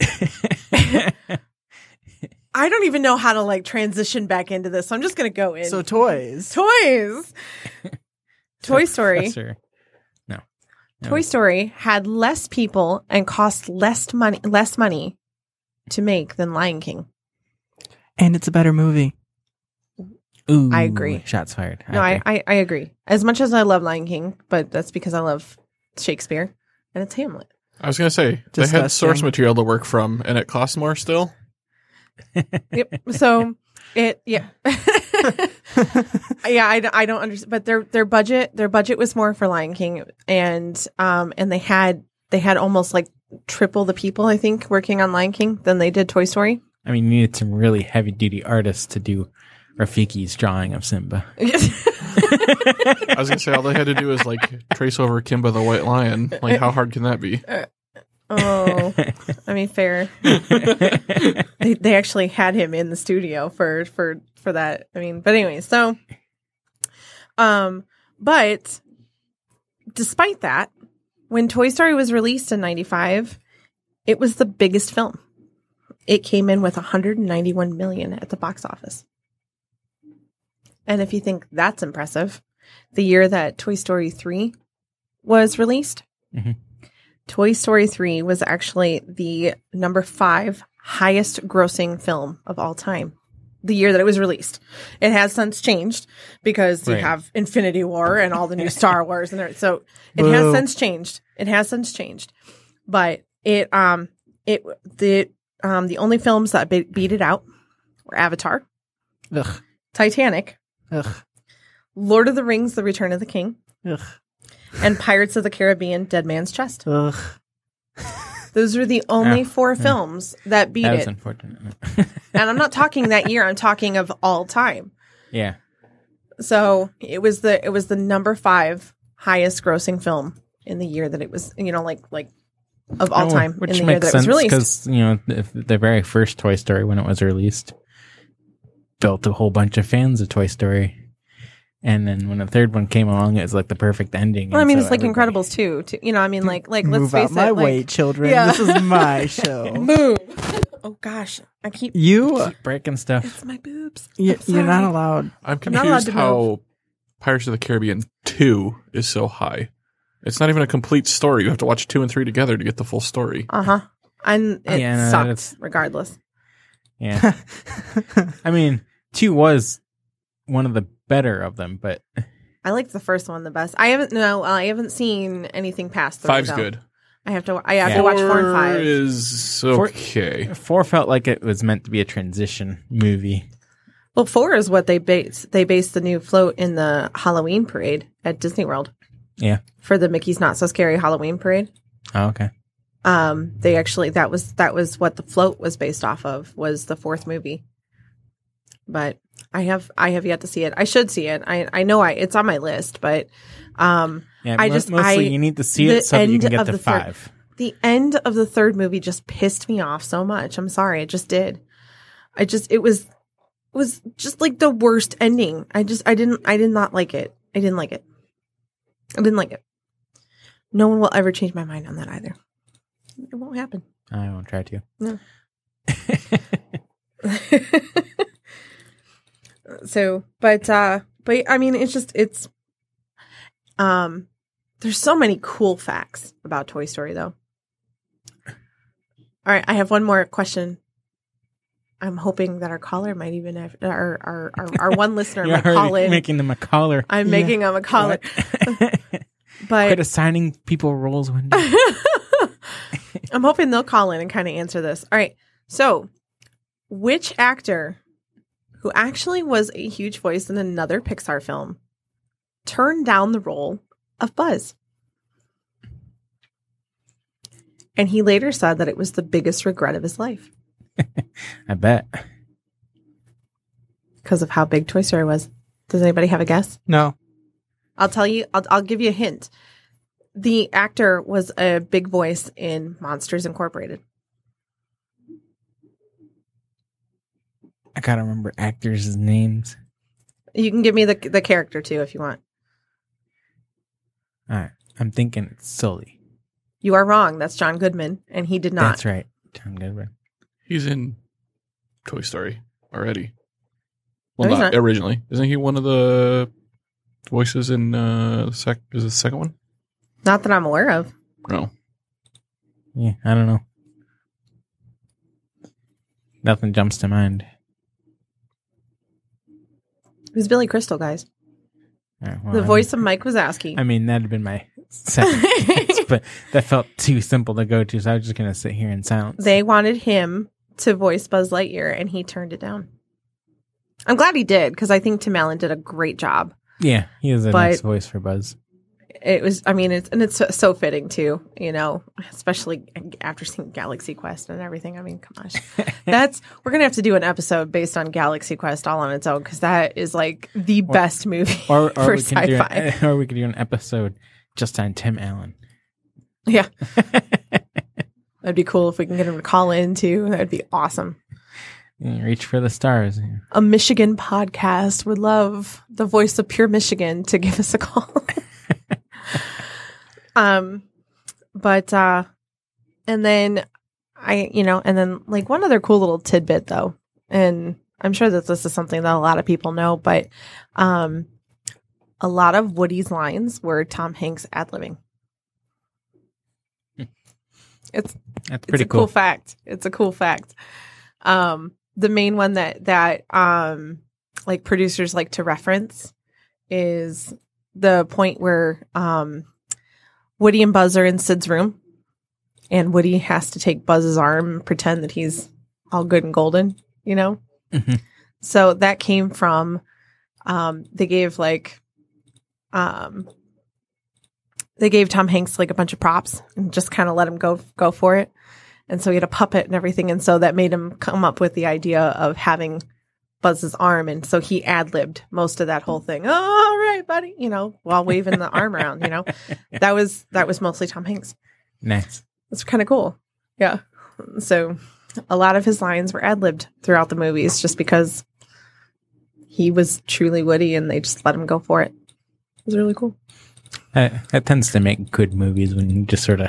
I don't even know how to like transition back into this. So I'm just going to go in. So toys. toys. [laughs] Toy Story. Professor. No. No. Toy Story had less people and cost less money less money to make than Lion King. And it's a better movie. Ooh, I agree. Shots fired. No, I, agree. I, I agree. As much as I love Lion King, but that's because I love Shakespeare and it's Hamlet. I was gonna say they had source material to work from, and it costs more still. [laughs] Yep. So it, yeah, [laughs] yeah. I, don't- I don't understand, but their their budget their budget was more for Lion King, and um and they had they had almost like triple the people I think working on Lion King than they did Toy Story. I mean, you needed some really heavy duty artists to do Rafiki's drawing of Simba. [laughs] I was gonna say all they had to do is like trace over Kimba the White Lion. Like, how hard can that be? oh, I mean, fair. [laughs] they they actually had him in the studio for for for that. I mean, but anyway, so um but despite that, when Toy Story was released in 95, it was the biggest film. It came in with 191 million at the box office. And if you think that's impressive, the year that Toy Story 3 was released, Mhm. Toy Story 3 was actually the number five highest grossing film of all time. the year that it was released. It has since changed because you have Infinity War and all the new [laughs] Star Wars and there, so it has since changed. It has since changed, but it um it the um the only films that be- beat it out were Avatar, Ugh. Titanic, Ugh. Lord of the Rings: The Return of the King, Ugh. and Pirates of the Caribbean: Dead Man's Chest. Ugh. Those are the only Yeah. four films that beat that was it. unfortunate. [laughs] And I'm not talking that year, I'm talking of all time. yeah. So it was the it was the number five highest grossing film in the year that it was you know, like like of all Oh, time which in the year makes that it sense was released. because you know the, the very first Toy Story when it was released built a whole bunch of fans of Toy Story, and then when the third one came along, it was like the perfect ending. Well, I mean, so it's like Incredibles too. too. You know, I mean, like like let's face it, my like, way, children. Yeah. This is my [laughs] show. Move. Oh gosh, I keep You, Keep breaking stuff. it's my boobs. you I'm you're not allowed. I'm I'm not allowed confused to how Pirates of the Caribbean 2 is so high. It's not even a complete story. You have to watch 2 and 3 together to get the full story. Uh huh. And it Yeah, no, sucked that's- regardless. Yeah, [laughs] I mean, two was one of the better of them, but I liked the first one the best. I haven't no, I haven't seen anything past three. Five's though. good. I have to. I have Yeah. to watch four and five. is okay. four felt like it was meant to be a transition movie. Well, four is what they base. They based the new float in the Halloween parade at Disney World Yeah. for the Mickey's Not So Scary Halloween parade. Oh, okay. Um, they actually that was that was what the float was based off of was the fourth movie. But I have I have yet to see it. I should see it. I I know I it's on my list, but um, Yeah, I just- mostly I- you need to see it so that you can get of the, the third- five. the end of the third movie just pissed me off so much. I'm sorry, it just did. I just it was was just like the worst ending. I just I didn't I did not like it. I didn't like it. I didn't like it. No one will ever change my mind on that either. It won't happen. I won't try to. No. [laughs] so, but uh but I mean it's just it's um there's so many cool facts about Toy Story though. All right, I have one more question. I'm hoping that our caller might even have our our our, our [laughs] one listener might call in. making them a caller. I'm Yeah. making them a caller, [laughs] but Quit assigning people roles, Wendy. [laughs] I'm hoping they'll call in and kind of answer this. All right. So, which actor who actually was a huge voice in another Pixar film turned down the role of Buzz? And he later said that it was the biggest regret of his life [laughs] I bet. because of how big Toy Story was. Does anybody have a guess? No. I'll tell you, I'll, I'll give you a hint. The actor was a big voice in Monsters Incorporated. I gotta remember actors' names. You can give me the the character too if you want. All right. I'm thinking it's Sully. You are wrong. That's John Goodman, and he did not. That's right. John Goodman. He's in Toy Story already. Well, No, he's not, not. originally. Isn't he one of the voices in uh, the sec? Is it the second one? Not that I'm aware of. No. Yeah, I don't know. Nothing jumps to mind. It was Billy Crystal, guys. All right, well, The I- voice of Mike Wazowski. I mean, that'd have been my second guess, [laughs] but that felt too simple to go to, so I was just gonna sit here in silence. they wanted him to voice Buzz Lightyear, and he turned it down. I'm glad he did because I think Tim Allen did a great job. yeah, he is a But- nice voice for Buzz. It was, I mean, it's and it's so, so fitting too. You know, especially after seeing Galaxy Quest and everything. I mean, come on, [laughs] that's we're gonna have to do an episode based on Galaxy Quest all on its own because that is like the best movie Or, or [laughs] for we can sci-fi. an, [laughs] or we could do an episode just on Tim Allen. Yeah. [laughs] That'd be cool if we can get him to call in too. That'd be awesome. Yeah, reach for the stars. A Michigan podcast would love the voice of pure Michigan to give us a call. [laughs] um, but, uh, and then I, you know, and then like one other cool little tidbit though, and I'm sure that this is something that a lot of people know, but, um, a lot of Woody's lines were Tom Hanks ad libbing. It's That's it's pretty a cool. cool. fact. It's a cool fact. Um, the main one that that um like producers like to reference is the point where um Woody and Buzz are in Sid's room and Woody has to take Buzz's arm and pretend that he's all good and golden, you know? Mhm. So that came from um they gave like um they gave Tom Hanks like a bunch of props and just kind of let him go go for it. And so he had a puppet and everything. And so that made him come up with the idea of having Buzz's arm. And so he ad libbed most of that whole thing. Oh, all right, buddy, you know, while waving the arm around, you know, [laughs] that was, that was mostly Tom Hanks. Nice. It's kind of cool. Yeah. So a lot of his lines were ad libbed throughout the movies just because he was truly Woody and they just let him go for it. It was really cool. That, that tends to make good movies when you just sort of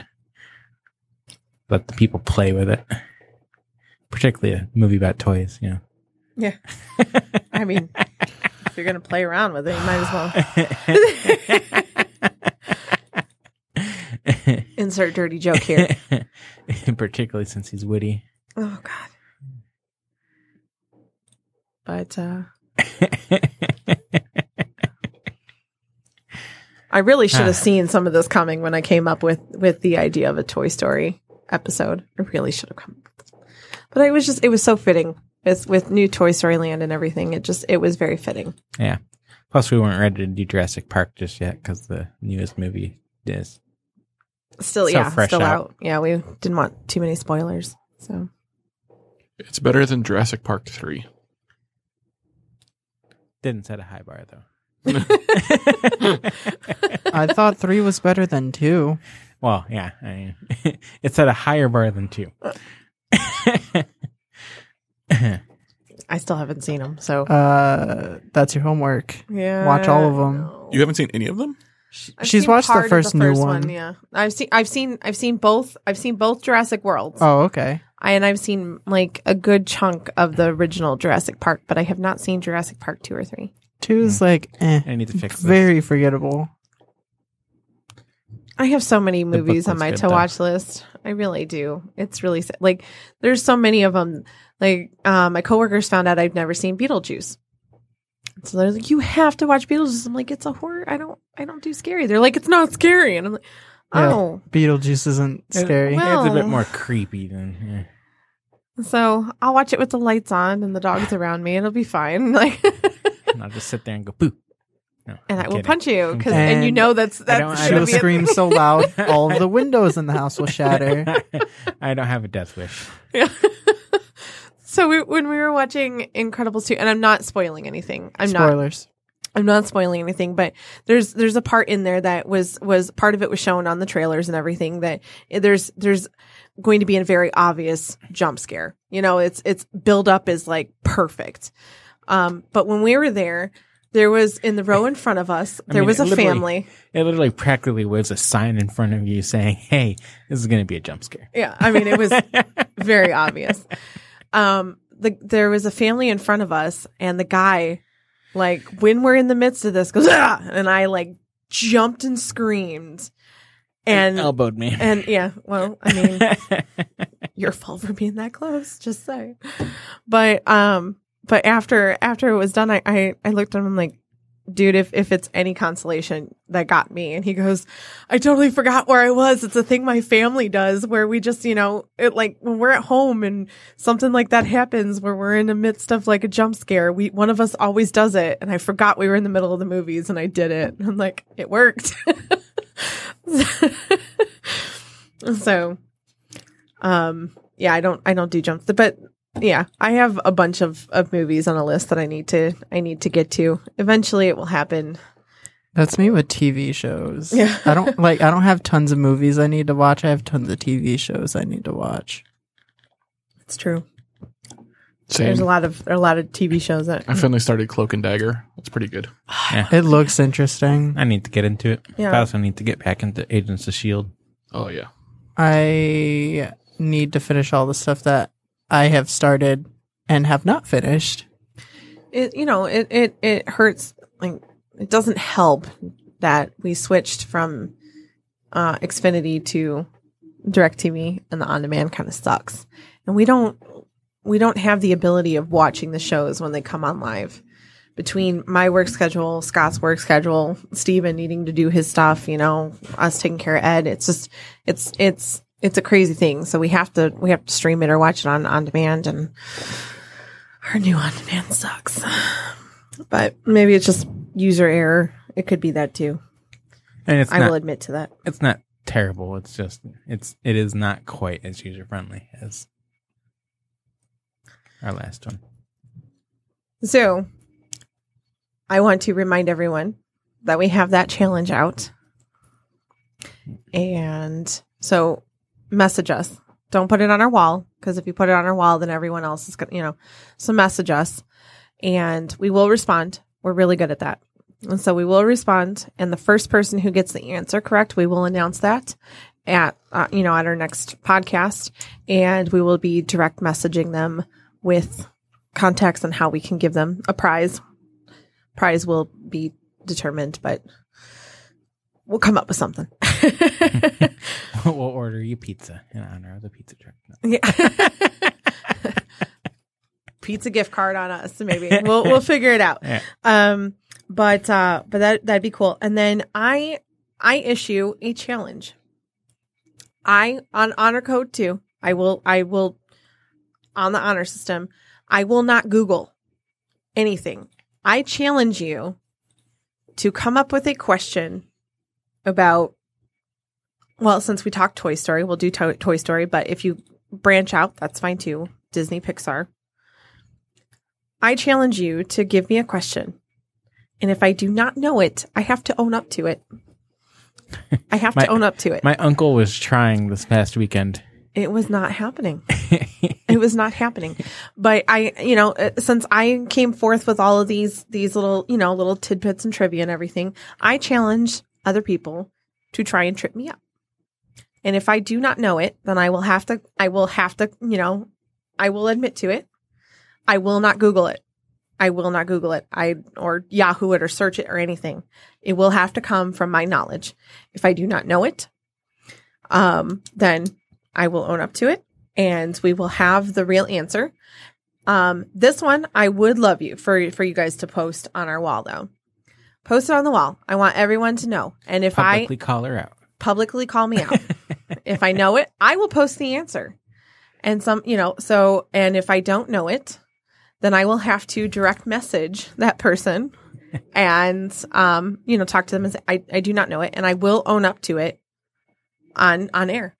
let the people play with it. Particularly a movie about toys, you know. Yeah. [laughs] I mean, if you're going to play around with it, you might as well [laughs] insert dirty joke here. [laughs] Particularly since he's witty. Oh, God. But uh, I really should have seen some of this coming when I came up with with the idea of a Toy Story episode. I really should have come. up with this. But it was just it was so fitting with with new Toy Story Land and everything. It just it was very fitting. yeah. Plus, we weren't ready to do Jurassic Park just yet because the newest movie is. Still, So yeah, fresh still out. out. Yeah, we didn't want too many spoilers. So It's better than Jurassic Park 3. Didn't set a high bar, though. [laughs] I thought three was better than two. Well, yeah. I mean, [laughs] it set a higher bar than two. I still haven't seen them. So Uh, that's your homework. yeah, watch all of them. You haven't seen any of them? I've She's seen watched the part of first new one. Yeah, I've seen, I've seen, I've seen both. I've seen both Jurassic Worlds, Oh, okay. I, and I've seen like a good chunk of the original Jurassic Park, but I have not seen Jurassic Park two or three. Two is like, eh, I need to fix this. very forgettable. I have so many book movies on was my good, to watch list. I really do. It's really sad. like there's so many of them. Like uh, my coworkers found out I've never seen Beetlejuice, so they're like, "You have to watch Beetlejuice." I'm like, "It's a horror. I don't. I don't do scary." They're like, "It's not scary," and I'm like, Yeah. "Oh." Beetlejuice isn't scary. well- it's a bit more creepy than. Yeah. So I'll watch it with the lights on and the dogs around me. It'll be fine. [laughs] Like, Yeah. I'll just sit there and go boo. No, and I I'm will kidding. punch you because and, you know that's I that's I She'll don't be a scream so loud, all the windows in the house will shatter. [laughs] I don't have a death wish. Yeah. [laughs] so we, when we were watching Incredibles 2, and I'm not spoiling anything. I'm not Spoilers. I'm not spoiling anything, but there's there's a part in there that was was part of it was shown on the trailers and everything that there's there's going to be a very obvious jump scare. You know, it's it's build up is like perfect. Um, but when we were there, there was in the row in front of us, there mean, was a family. It literally practically was a sign in front of you saying, "Hey, this is going to be a jump scare." Yeah, I mean it was [laughs] very obvious. Um, the there was a family in front of us, and the guy, like when we're in the midst of this, goes ah, and I like jumped and screamed, and elbowed me. and yeah, well, I mean, [laughs] your fault for being that close. Just say, but um, but after after it was done, I I, I looked at him like. Dude, if, if it's any consolation, that got me. And he goes, I totally forgot where I was. It's a thing my family does where we just, you know, it like when we're at home and something like that happens where we're in the midst of like a jump scare, we, one of us always does it. And I forgot we were in the middle of the movies and I did it. [laughs] I'm like, it worked. [laughs] so, um, yeah, I don't, I don't do jumps, but yeah, I have a bunch of, of movies on a list that I need to, I need to get to. Eventually it will happen. That's me with TV shows. Yeah. I don't like. I don't have tons of movies I need to watch. I have tons of TV shows I need to watch. It's true. Same. There's a lot of, there are a lot of TV shows that, I finally started Cloak and Dagger. It's pretty good. [sighs] It looks interesting. I need to get into it. Yeah. I also need to get back into Agents of Shield. Oh yeah. I need to finish all the stuff that I have started and have not finished. it you know it it it hurts like it doesn't help that we switched from uh xfinity to directv and the on demand kind of sucks and we don't we don't have the ability of watching the shows when they come on live. Between my work schedule, Scott's work schedule, Steven needing to do his stuff, you know, us taking care of Ed, it's just it's it's it's a crazy thing. So we have to we have to stream it or watch it on on demand and our new on demand sucks. But maybe it's just user error. It could be that too. And it's I not will admit to that. it's not terrible. It's just it's it is not quite as user friendly as our last one. So, I want to remind everyone that we have that challenge out. And so, message us. Don't put it on our wall because if you put it on our wall, then everyone else is going to, you know. So, message us and we will respond. We're really good at that. And so, we will respond. And the first person who gets the answer correct, we will announce that at, uh, you know, at our next podcast. And we will be direct messaging them with contacts on how we can give them a prize. Prize will be determined, but we'll come up with something. [laughs] [laughs] we'll order you pizza in honor of the pizza truck. No. yeah. [laughs] Pizza gift card on us, maybe. [laughs] We'll we'll figure it out. Yeah. Um but uh but that that'd be cool. And then I I issue a challenge. I on honor code 2, I will I will on the honor system, I will not Google anything. I challenge you to come up with a question about well, since we talked Toy Story, we'll do to- Toy Story, but if you branch out, that's fine too. Disney, Pixar. I challenge you to give me a question. And if I do not know it, I have to own up to it. I have [laughs] My- to own up to it. My uncle was trying this past weekend. it was not happening. [laughs] it was not happening. But I, you know, uh, since I came forth with all of these, these little, you know, little tidbits and trivia and everything, I challenge other people to try and trip me up. And if I do not know it, then I will have to, I will have to, you know, I will admit to it. I will not Google it. I will not Google it. I, or Yahoo it or search it or anything. It will have to come from my knowledge. If I do not know it, um, then I will own up to it and we will have the real answer. Um, this one I would love you for for you guys to post on our wall though. Post it on the wall. I want everyone to know. And if Publicly I call her out. Publicly call me out, [laughs] if I know it, I will post the answer. And some, you know, so and if I don't know it, then I will have to direct message that person [laughs] and um, you know, talk to them and say, I, I do not know it and I will own up to it on on air.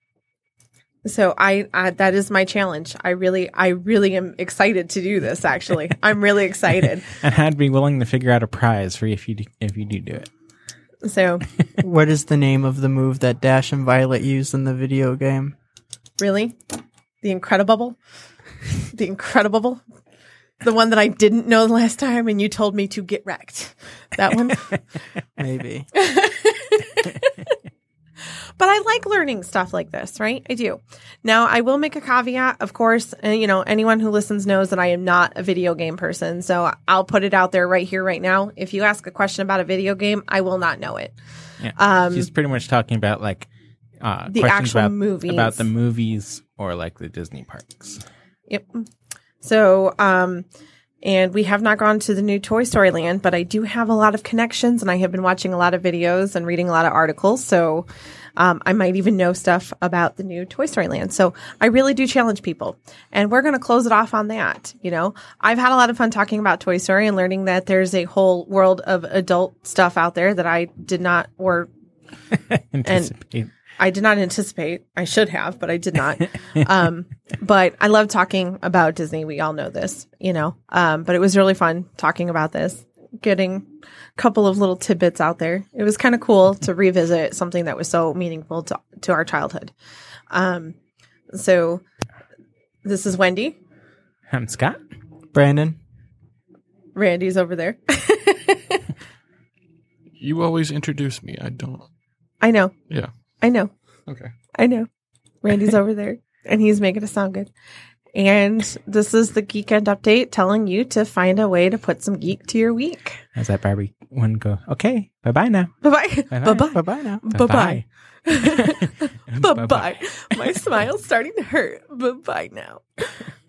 So I, I that is my challenge. I really I really am excited to do this actually. [laughs] I'm really excited. And I'd be willing to figure out a prize for you if you do, if you do do it. So what is the name of the move that Dash and Violet used in the video game? really the incredible the incredible the one that I didn't know the last time and you told me to get wrecked. That one. [laughs] Maybe. [laughs] but I like learning stuff like this, right? I do. Now, I will make a caveat, of course. And, you know, anyone who listens knows that I am not a video game person. So I'll put it out there right here, right now. If you ask a question about a video game, I will not know it. Yeah. Um, She's pretty much talking about like uh, The questions actual about, movies. about the movies or like the Disney parks. Yep. So, um, and we have not gone to the new Toy Story Land, but I do have a lot of connections and I have been watching a lot of videos and reading a lot of articles. So, um, I might even know stuff about the new Toy Story Land. So I really do challenge people and we're going to close it off on that. You know, I've had a lot of fun talking about Toy Story and learning that there's a whole world of adult stuff out there that I did not or [laughs] Anticipate. I did not anticipate. I should have, but I did not. um, [laughs] but I love talking about Disney. We all know this, you know. Um, but it was really fun talking about this, getting a couple of little tidbits out there. It was kind of cool to revisit something that was so meaningful to to our childhood. Um, so this is Wendy. I'm Scott. Brandon. Randy's over there. [laughs] You always introduce me. I don't. I know. Yeah. I know. Okay. I know. Randy's over there and he's making it sound good. And this is the Geekend update telling you to find a way to put some geek to your week. How's that Barbie one go? Okay. Bye bye now. Bye bye. Bye-bye. Bye bye. Bye bye now. Bye bye. Bye-bye. [laughs] Bye bye. My smile's starting to hurt. Bye bye now. [laughs]